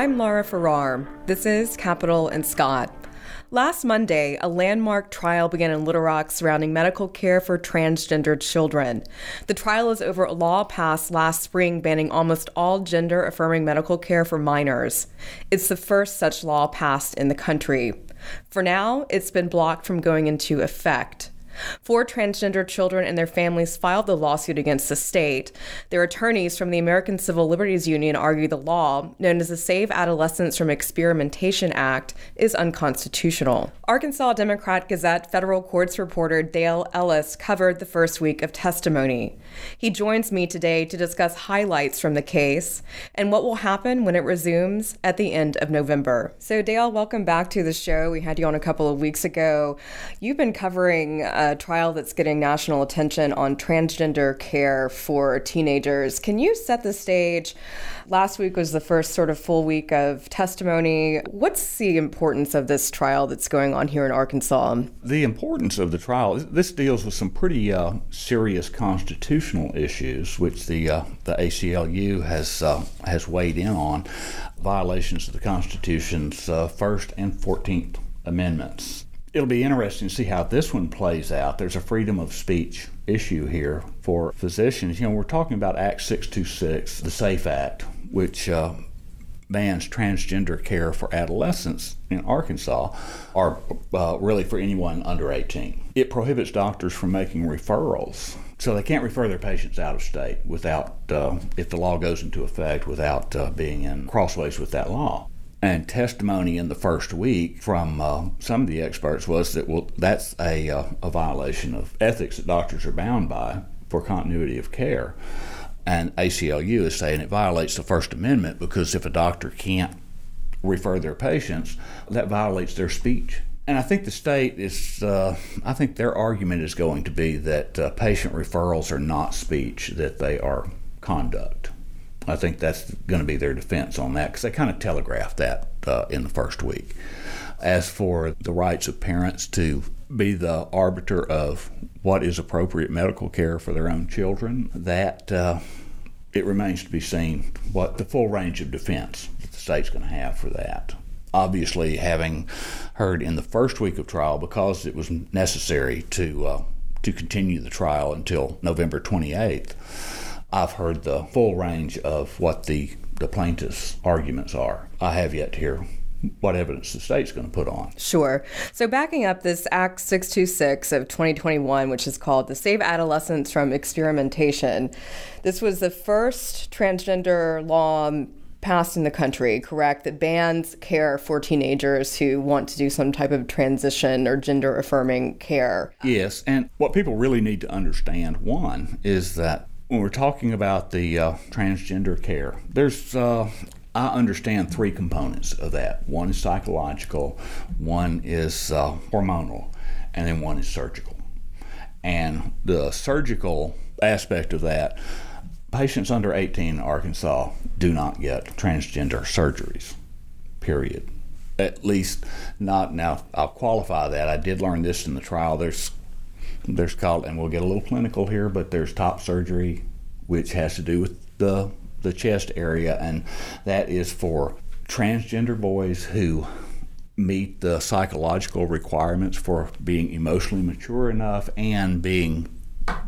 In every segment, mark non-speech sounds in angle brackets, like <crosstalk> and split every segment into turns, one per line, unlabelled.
I'm Lara Farrar. This is Capitol and Scott. Last Monday, a landmark trial began in Little Rock surrounding medical care for transgender children. The trial is over a law passed last spring banning almost all gender affirming medical care for minors. It's the first such law passed in the country. For now, it's been blocked from going into effect. Four transgender children and their families filed the lawsuit against the state. Their attorneys from the American Civil Liberties Union argue the law, known as the Save Adolescents from Experimentation Act, is unconstitutional. Arkansas Democrat Gazette federal courts reporter Dale Ellis covered the first week of testimony. He joins me today to discuss highlights from the case and what will happen when it resumes at the end of November. So, Dale, welcome back to the show. We had you on a couple of weeks ago. You've been covering uh, trial that's getting national attention on transgender care for teenagers. Can you set the stage? Last week was the first sort of full week of testimony. What's the importance of this trial that's going on here in Arkansas?
The importance of the trial, this deals with some pretty uh, serious constitutional issues, which the uh, the ACLU has uh, has weighed in on, violations of the Constitution's uh, First and Fourteenth Amendments it'll be interesting to see how this one plays out. There's a freedom of speech issue here for physicians. You know, we're talking about Act 626, the SAFE Act, which uh, bans transgender care for adolescents in Arkansas, or uh, really for anyone under 18. It prohibits doctors from making referrals. So they can't refer their patients out of state without, uh, if the law goes into effect, without uh, being in crossways with that law and testimony in the first week from uh, some of the experts was that well that's a, uh, a violation of ethics that doctors are bound by for continuity of care and ACLU is saying it violates the First Amendment because if a doctor can't refer their patients, that violates their speech. And I think the state is, uh, I think their argument is going to be that uh, patient referrals are not speech, that they are conduct. I think that's going to be their defense on that because they kind of telegraphed that uh, in the first week. As for the rights of parents to be the arbiter of what is appropriate medical care for their own children, that uh, it remains to be seen what the full range of defense that the state's going to have for that. Obviously, having heard in the first week of trial, because it was necessary to uh, to continue the trial until November 28th I've heard the full range of what the, the plaintiff's arguments are. I have yet to hear what evidence the state's going to put on.
Sure. So, backing up this Act 626 of 2021, which is called the Save Adolescents from Experimentation, this was the first transgender law passed in the country, correct, that bans care for teenagers who want to do some type of transition or gender affirming care.
Yes. And what people really need to understand, one, is that when we're talking about the uh, transgender care, there's uh, I understand three components of that. One is psychological, one is uh, hormonal, and then one is surgical. And the surgical aspect of that, patients under 18 in Arkansas do not get transgender surgeries. Period. At least not now. I'll qualify that. I did learn this in the trial. There's there's called, and we'll get a little clinical here, but there's top surgery, which has to do with the the chest area, and that is for transgender boys who meet the psychological requirements for being emotionally mature enough and being,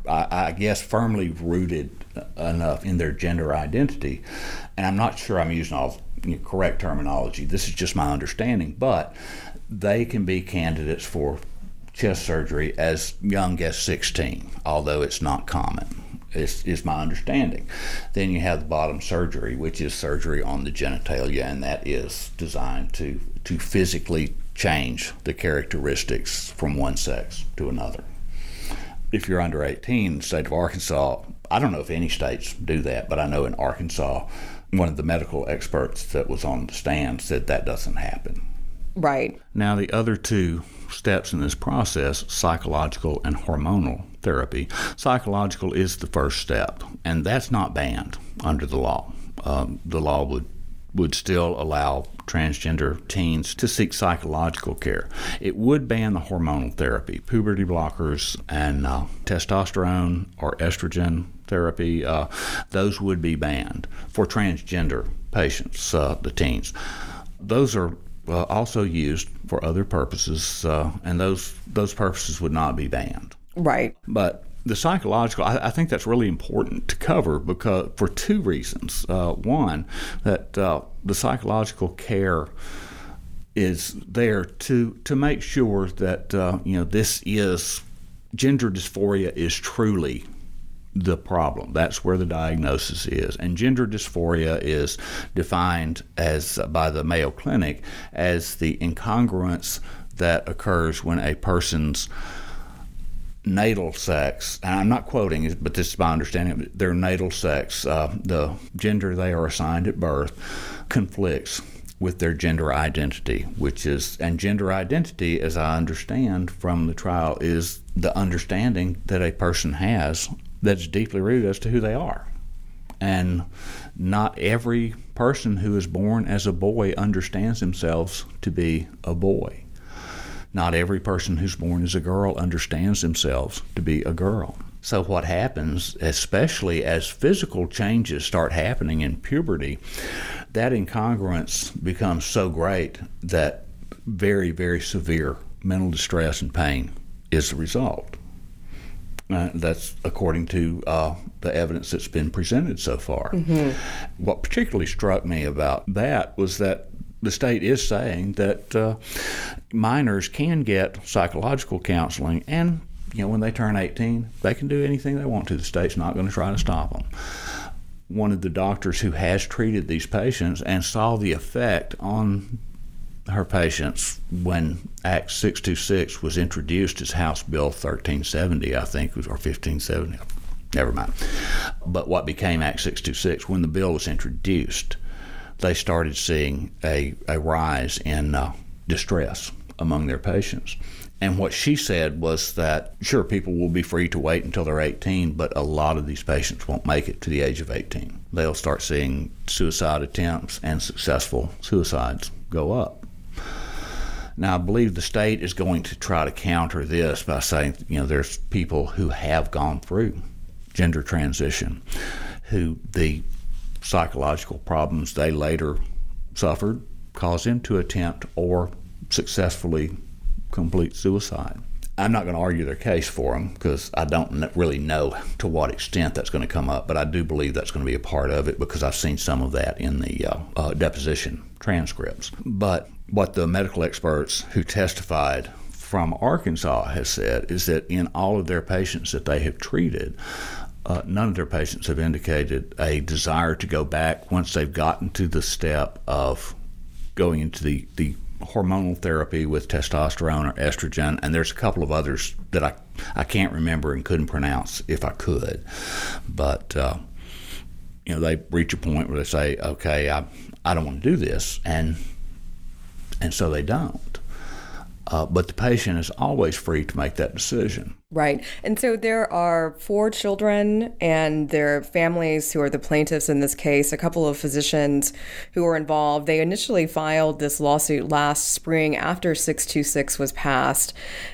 I, I guess, firmly rooted enough in their gender identity. And I'm not sure I'm using all the correct terminology. This is just my understanding, but they can be candidates for chest surgery as young as 16, although it's not common. Is, is my understanding. Then you have the bottom surgery, which is surgery on the genitalia, and that is designed to, to physically change the characteristics from one sex to another. If you're under 18, the state of Arkansas, I don't know if any states do that, but I know in Arkansas, one of the medical experts that was on the stand said that doesn't happen.
Right.
Now, the other two steps in this process psychological and hormonal therapy. Psychological is the first step, and that's not banned under the law. Um, the law would would still allow transgender teens to seek psychological care. It would ban the hormonal therapy, puberty blockers, and uh, testosterone or estrogen therapy. Uh, those would be banned for transgender patients, uh, the teens. Those are uh, also used for other purposes, uh, and those those purposes would not be banned.
Right.
But the psychological, I, I, think that's really important to cover because for two reasons. Uh, one, that uh, the psychological care is there to to make sure that uh, you know this is gender dysphoria is truly the problem. That's where the diagnosis is. And gender dysphoria is defined as by the Mayo Clinic as the incongruence that occurs when a person's natal sex, and I'm not quoting but this is my understanding, their natal sex, uh, the gender they are assigned at birth, conflicts with their gender identity, which is, and gender identity, as I understand from the trial, is the understanding that a person has that's deeply rooted as to who they are. And not every person who is born as a boy understands themselves to be a boy. Not every person who's born as a girl understands themselves to be a girl. So, what happens, especially as physical changes start happening in puberty, that incongruence becomes so great that very, very severe mental distress and pain is the result. Uh, that's according to uh, the evidence that's been presented so far. Mm-hmm. What particularly struck me about that was that the state is saying that uh, minors can get psychological counseling, and you know when they turn 18, they can do anything they want to. The state's not going to try to stop them. One of the doctors who has treated these patients and saw the effect on her patients when Act 626 was introduced as House Bill 1370, I think, or 1570. Never mind. But what became Act 626, when the bill was introduced, they started seeing a, a rise in uh, distress among their patients. And what she said was that, sure, people will be free to wait until they're 18, but a lot of these patients won't make it to the age of 18. They'll start seeing suicide attempts and successful suicides go up. Now, I believe the state is going to try to counter this by saying, you know, there's people who have gone through gender transition who the psychological problems they later suffered caused them to attempt or successfully complete suicide. I'm not going to argue their case for them because I don't really know to what extent that's going to come up, but I do believe that's going to be a part of it because I've seen some of that in the uh, uh, deposition transcripts. But what the medical experts who testified from Arkansas has said is that in all of their patients that they have treated, uh, none of their patients have indicated a desire to go back once they've gotten to the step of going into the, the hormonal therapy with testosterone or estrogen, and there's a couple of others that I, I can't remember and couldn't pronounce if I could. But, uh, you know, they reach a point where they say, okay, I, I don't want to do this. And and so they don't. Uh, but the patient is always free to make that decision.
Right. And so there are four children and their families who are the plaintiffs in this case, a couple of physicians who were involved. They initially filed this lawsuit last spring after 626 was passed.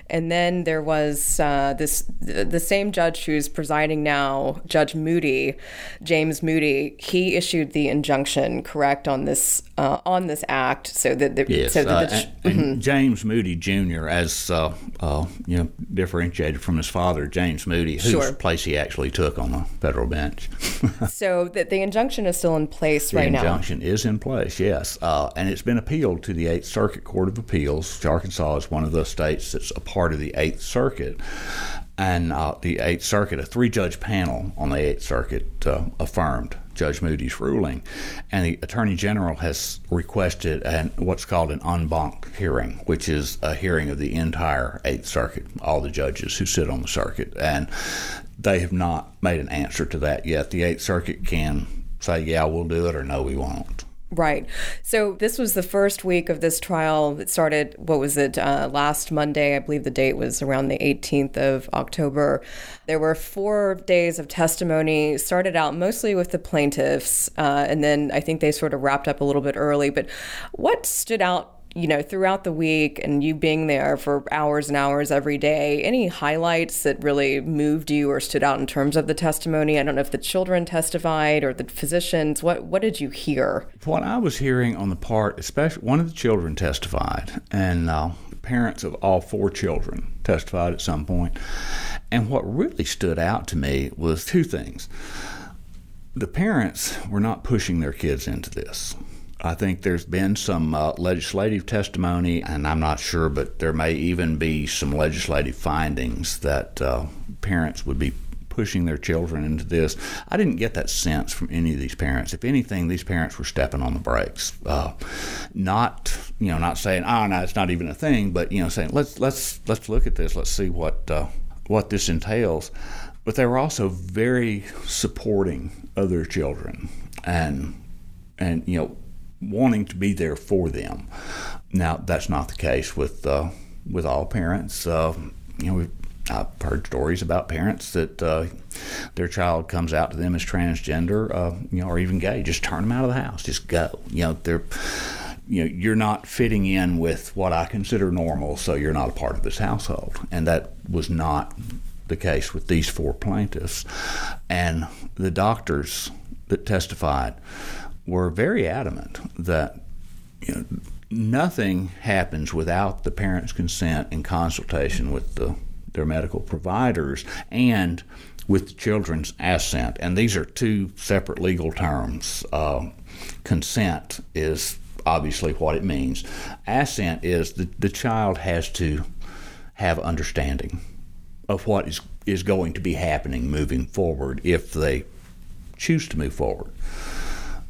And then there was uh, this the same judge who's presiding now, Judge Moody, James Moody, he issued the injunction, correct, on this uh, on this act. So that the,
yes,
so
that the, uh, and, mm-hmm. James Moody Jr. as uh, uh, you know differentiated from his father, James Moody, whose sure. place he actually took on the federal bench. <laughs>
so that the injunction is still in place
the
right
now. The injunction is in place, yes, uh, and it's been appealed to the Eighth Circuit Court of Appeals. Arkansas is one of the states that's a part of the Eighth Circuit, and uh, the Eighth Circuit, a three-judge panel on the Eighth Circuit, uh, affirmed Judge Moody's ruling, and the Attorney General has requested an, what's called an en banc hearing, which is a hearing of the entire Eighth Circuit, all the judges who sit on the circuit, and they have not made an answer to that yet. The Eighth Circuit can say, "Yeah, we'll do it," or "No, we won't."
Right. So this was the first week of this trial. It started, what was it, uh, last Monday? I believe the date was around the 18th of October. There were four days of testimony, started out mostly with the plaintiffs, uh, and then I think they sort of wrapped up a little bit early. But what stood out you know, throughout the week and you being there for hours and hours every day, any highlights that really moved you or stood out in terms of the testimony? I don't know if the children testified or the physicians. What what did you hear?
What I was hearing on the part, especially one of the children testified, and uh, parents of all four children testified at some point. And what really stood out to me was two things. The parents were not pushing their kids into this. I think there's been some uh, legislative testimony, and I'm not sure, but there may even be some legislative findings that uh, parents would be pushing their children into this. I didn't get that sense from any of these parents. If anything, these parents were stepping on the brakes. Uh, not, you know, not saying, "Oh, no, it's not even a thing," but you know, saying, "Let's let's let's look at this. Let's see what uh, what this entails." But they were also very supporting other children, and and you know wanting to be there for them. Now, that's not the case with uh, with all parents. Uh, you know, I've heard stories about parents that uh, their child comes out to them as transgender, uh, you know, or even gay. Just turn them out of the house. Just go. You know, they're you know you're not fitting in with what I consider normal, so you're not a part of this household. And that was not the case with these four plaintiffs. And the doctors that testified were very adamant that you know, nothing happens without the parents' consent and consultation with the, their medical providers and with the children's assent. And these are two separate legal terms. Uh, consent is obviously what it means. Assent is the, the child has to have understanding of what is, is going to be happening moving forward if they choose to move forward.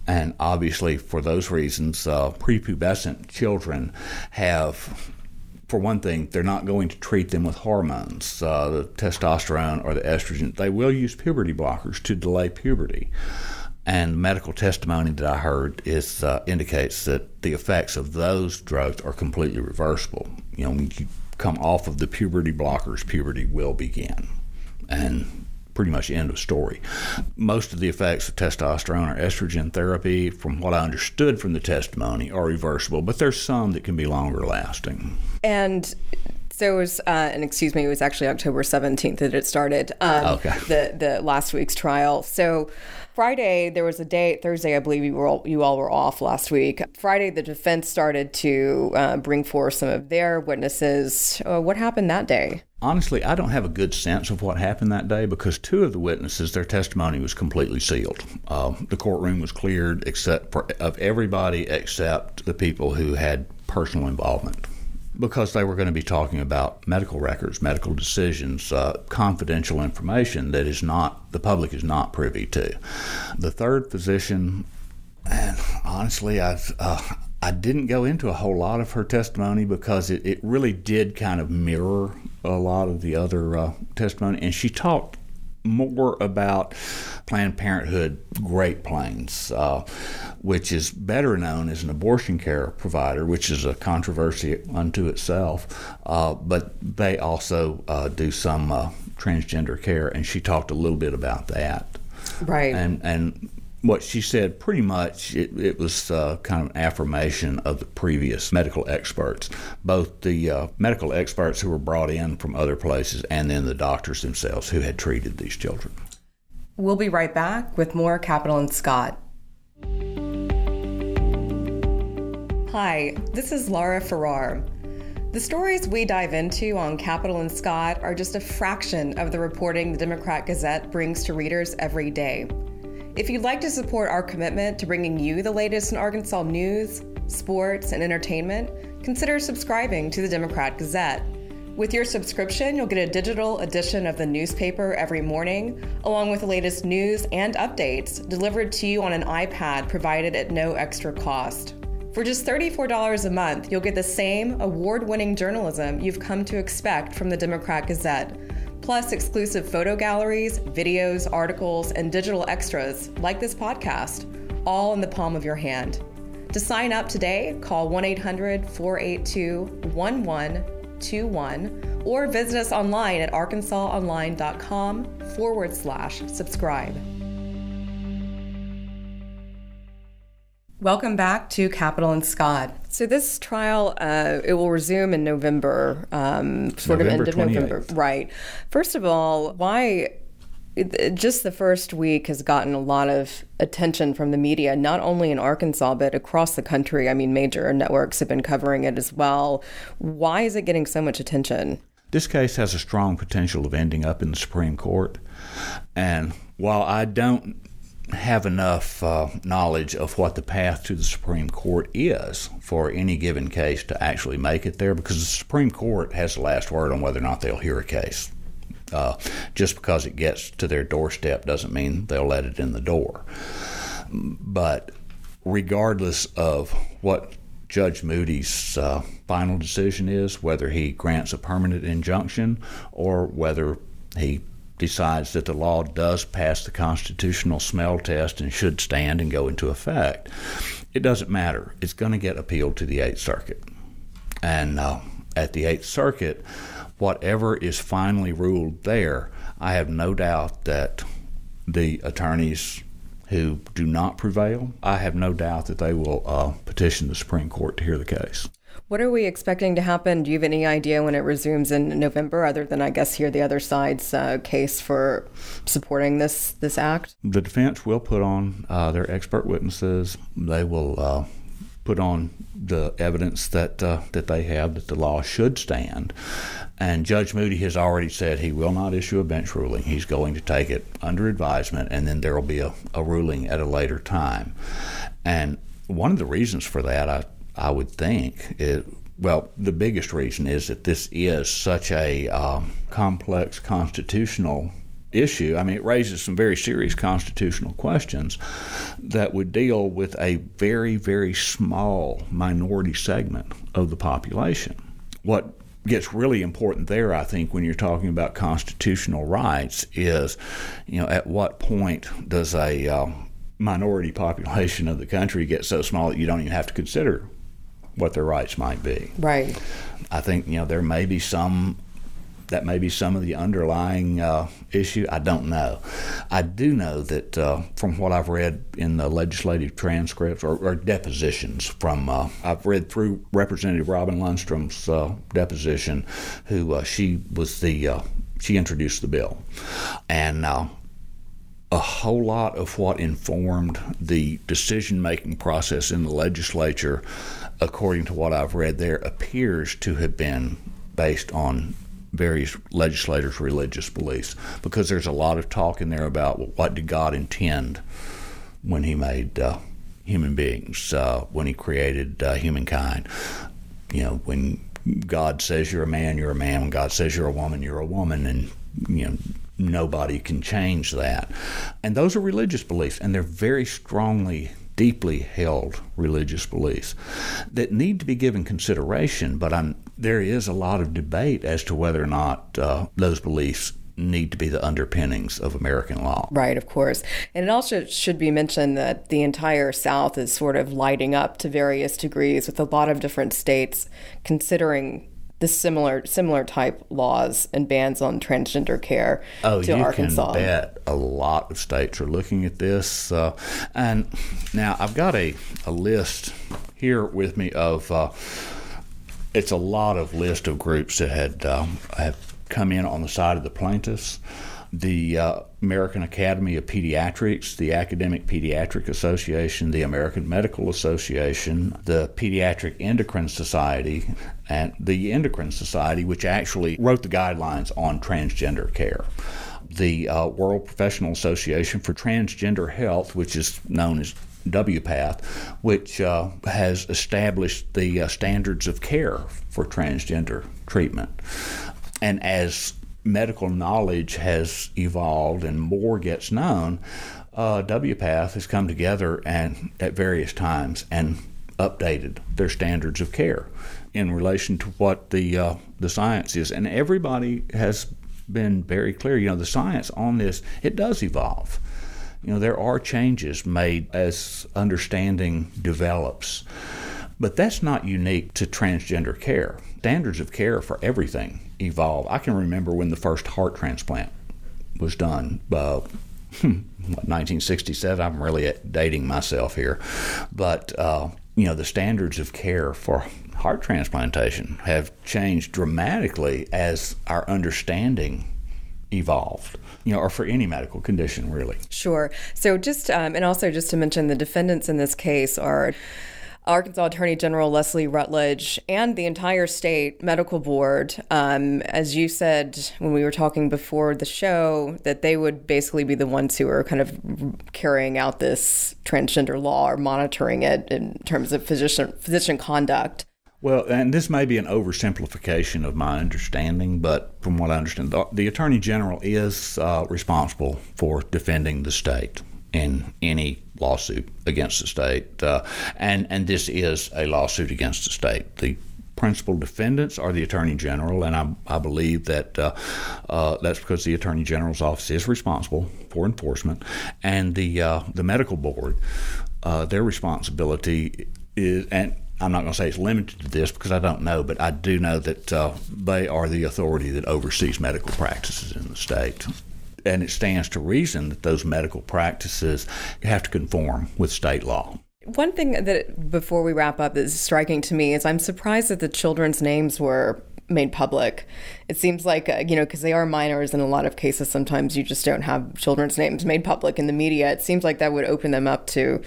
And obviously, for those reasons, uh, prepubescent children have for one thing, they're not going to treat them with hormones, uh, the testosterone or the estrogen. They will use puberty blockers to delay puberty. And medical testimony that I heard is uh, indicates that the effects of those drugs are completely reversible. You know, when you come off of the puberty blockers, puberty will begin. And pretty much end of story. Most of the effects of testosterone or estrogen therapy, from what I understood from the testimony, are reversible, but there's some that can be longer lasting.
And so it was, uh, and excuse me, it was actually October 17th that it started. Um, okay. The the last week's trial. So Friday there was a day. Thursday, I believe you were all, you all were off last week. Friday, the defense started to uh, bring forth some of their witnesses. Uh, what happened that day?
Honestly, I don't have a good sense of what happened that day because two of the witnesses, their testimony was completely sealed. Uh, the courtroom was cleared except for, of everybody except the people who had personal involvement because they were going to be talking about medical records, medical decisions, uh, confidential information that is not the public is not privy to. The third physician, and honestly, I've. Uh, I didn't go into a whole lot of her testimony because it, it really did kind of mirror a lot of the other uh, testimony. And she talked more about Planned Parenthood Great Plains, uh, which is better known as an abortion care provider, which is a controversy unto itself. Uh, but they also uh, do some uh, transgender care, and she talked a little bit about that.
Right.
And and what she said pretty much it, it was uh, kind of an affirmation of the previous medical experts. Both the uh, medical experts who were brought in from other places and then the doctors themselves who had treated these children.
We'll be right back with more Capitol and Scott. Hi this is lara farrar the stories we dive into on Capitol and Scott are just a fraction of the reporting the Democrat Gazette brings to readers every day. If you'd like to support our commitment to bringing you the latest in Arkansas news, sports, and entertainment, consider subscribing to the Democrat Gazette. With your subscription, you'll get a digital edition of the newspaper every morning, along with the latest news and updates delivered to you on an iPad provided at no extra cost. For just $34 a month, you'll get the same award winning journalism you've come to expect from the Democrat Gazette plus exclusive photo galleries, videos, articles, and digital extras like this podcast, all in the palm of your hand. To sign up today, call 1 800 482 1121 or visit us online at arkansasonline.com forward slash subscribe. Welcome back to Capitol and Scott. So this trial, uh, it will resume in November, um, sort
November
of end of
28th.
November, right? First of all, why? Just the first week has gotten a lot of attention from the media, not only in Arkansas but across the country. I mean, major networks have been covering it as well. Why is it getting so much attention?
This case has a strong potential of ending up in the Supreme Court. And while I don't have enough uh, knowledge of what the path to the Supreme Court is for any given case to actually make it there, because the Supreme Court has the last word on whether or not they'll hear a case. Uh, just because it gets to their doorstep doesn't mean they'll let it in the door. But regardless of what Judge Moody's uh, final decision is, whether he grants a permanent injunction or whether he decides that the law does pass the constitutional smell test and should stand and go into effect, it doesn't matter. It's going to get appealed to the Eighth Circuit. And uh, at the Eighth Circuit, whatever is finally ruled there, I have no doubt that the attorneys who do not prevail, I have no doubt that they will uh, petition the Supreme Court to hear the case.
What are we expecting to happen? Do you have any idea when it resumes in November, other than I guess hear the other side's uh, case for supporting this this act?
The defense will put on uh, their expert witnesses. They will uh, put on the evidence that uh, that they have that the law should stand. And Judge Moody has already said he will not issue a bench ruling. He's going to take it under advisement, and then there will be a, a ruling at a later time. And one of the reasons for that, I I would think, is well, the biggest reason is that this is such a um, complex constitutional issue. I mean, it raises some very serious constitutional questions that would deal with a very, very small minority segment of the population. What gets really important there, I think, when you're talking about constitutional rights is, you know, at what point does a uh, minority population of the country get so small that you don't even have to consider what their rights might be?
Right.
I think you know there may be some that may be some of the underlying uh, issue. I don't know. I do know that uh, from what I've read in the legislative transcripts or, or depositions from uh, I've read through Representative Robin Lundstrum's uh, deposition, who uh, she was the uh, she introduced the bill, and a whole lot of what informed the decision making process in the legislature, according to what I've read there, appears to have been based on various legislators' religious beliefs. Because there's a lot of talk in there about well, what did God intend when He made uh, human beings, uh, when He created uh, humankind. You know, when God says you're a man, you're a man. When God says you're a woman, you're a woman. And, you know, nobody can change that. And those are religious beliefs, and they're very strongly, deeply held religious beliefs that need to be given consideration. But I'm, there is a lot of debate as to whether or not uh, those beliefs need to be the underpinnings of American law.
Right, of course. And it also should be mentioned that the entire South is sort of lighting up to various degrees with a lot of different states considering the similar similar type laws and bans on transgender care
Oh,
to
you
Arkansas.
can bet a lot of states are looking at this. Uh, and now I've got a, a list here with me of uh, it's a lot of list of groups that had um, have come in on the side of the plaintiffs. The uh, American Academy of Pediatrics, the Academic Pediatric Association, the American Medical Association, the Pediatric Endocrine Society, and the Endocrine Society, which actually wrote the guidelines on transgender care the uh, World Professional Association for Transgender Health, which is known as WPATH, which uh, has established the uh, standards of care for transgender treatment. And as medical knowledge has evolved and more gets known, uh, WPATH has come together and at various times and updated their standards of care in relation to what the uh, the science is, and everybody has been very clear. You know, the science on this it does evolve. You know, there are changes made as understanding develops, but that's not unique to transgender care. Standards of care for everything evolve. I can remember when the first heart transplant was done. Uh, <laughs> 1967. I'm really dating myself here, but uh, you know the standards of care for heart transplantation have changed dramatically as our understanding evolved you know, or for any medical condition, really.
Sure. So, just um, and also just to mention, the defendants in this case are Arkansas Attorney General Leslie Rutledge and the entire state medical board, um, as you said when we were talking before the show, that they would basically be the ones who are kind of carrying out this transgender law or monitoring it in terms of physician physician conduct.
Well, and this may be an oversimplification of my understanding, but from what I understand, the, the Attorney General is uh, responsible for defending the state in any lawsuit against the state, uh, and and this is a lawsuit against the state. The principal defendants are the attorney general, and I, I believe that uh, uh, that's because the attorney general's office is responsible for enforcement, and the uh, the medical board, uh, their responsibility is and. I'm not going to say it's limited to this because I don't know, but I do know that uh, they are the authority that oversees medical practices in the state and it stands to reason that those medical practices have to conform with state law.
One thing that before we wrap up is striking to me is I'm surprised that the children's names were made public. It seems like, uh, you know, because they are minors in a lot of cases, sometimes you just don't have children's names made public in the media. It seems like that would open them up to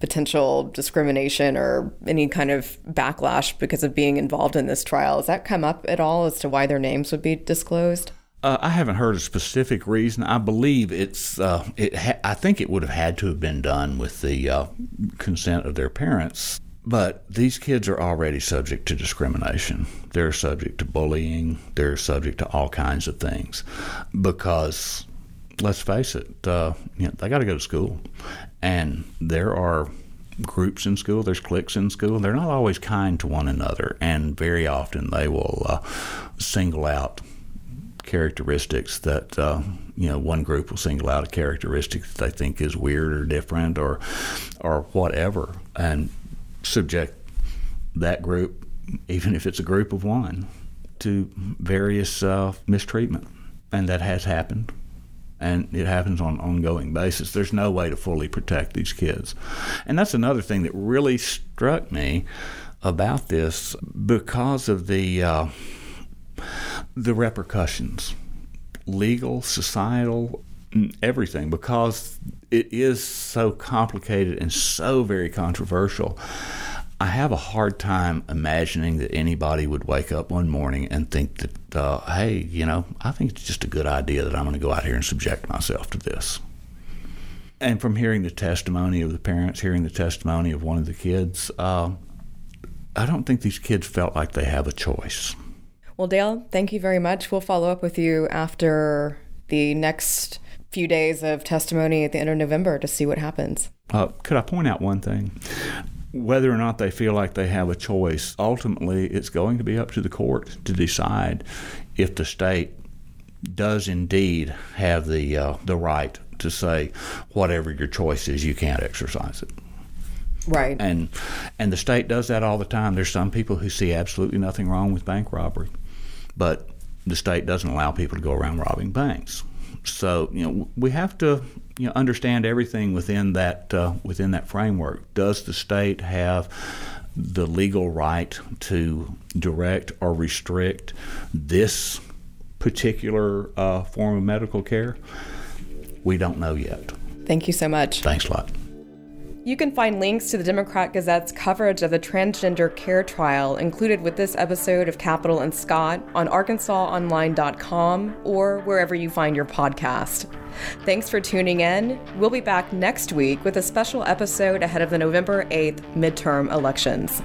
potential discrimination or any kind of backlash because of being involved in this trial. Has that come up at all as to why their names would be disclosed?
Uh, I haven't heard a specific reason. I believe it's. Uh, it. Ha- I think it would have had to have been done with the uh, consent of their parents. But these kids are already subject to discrimination. They're subject to bullying. They're subject to all kinds of things, because let's face it, uh, you know, they got to go to school, and there are groups in school. There's cliques in school. They're not always kind to one another, and very often they will uh, single out characteristics that uh, you know one group will single out a characteristic that they think is weird or different or or whatever and subject that group even if it's a group of one to various uh, mistreatment. And that has happened. And it happens on an ongoing basis. There's no way to fully protect these kids. And that's another thing that really struck me about this because of the uh, the repercussions, legal, societal, everything, because it is so complicated and so very controversial. I have a hard time imagining that anybody would wake up one morning and think that, uh, hey, you know, I think it's just a good idea that I'm going to go out here and subject myself to this. And from hearing the testimony of the parents, hearing the testimony of one of the kids, uh, I don't think these kids felt like they have a choice.
Well, Dale, thank you very much. We'll follow up with you after the next few days of testimony at the end of November to see what happens.
Uh, could I point out one thing? Whether or not they feel like they have a choice, ultimately it's going to be up to the court to decide if the state does indeed have the uh, the right to say whatever your choice is, you can't exercise it.
Right.
And and the state does that all the time. There's some people who see absolutely nothing wrong with bank robbery but the state doesn't allow people to go around robbing banks. So you know we have to you know understand everything within that uh, within that framework. Does the state have the legal right to direct or restrict this particular uh, form of medical care? We don't know yet.
Thank you so much.
Thanks a lot.
You can find links to the Democrat Gazette's coverage of the transgender care trial included with this episode of Capitol and Scott on arkansasonline.com or wherever you find your podcast. Thanks for tuning in. We'll be back next week with a special episode ahead of the November 8th midterm elections.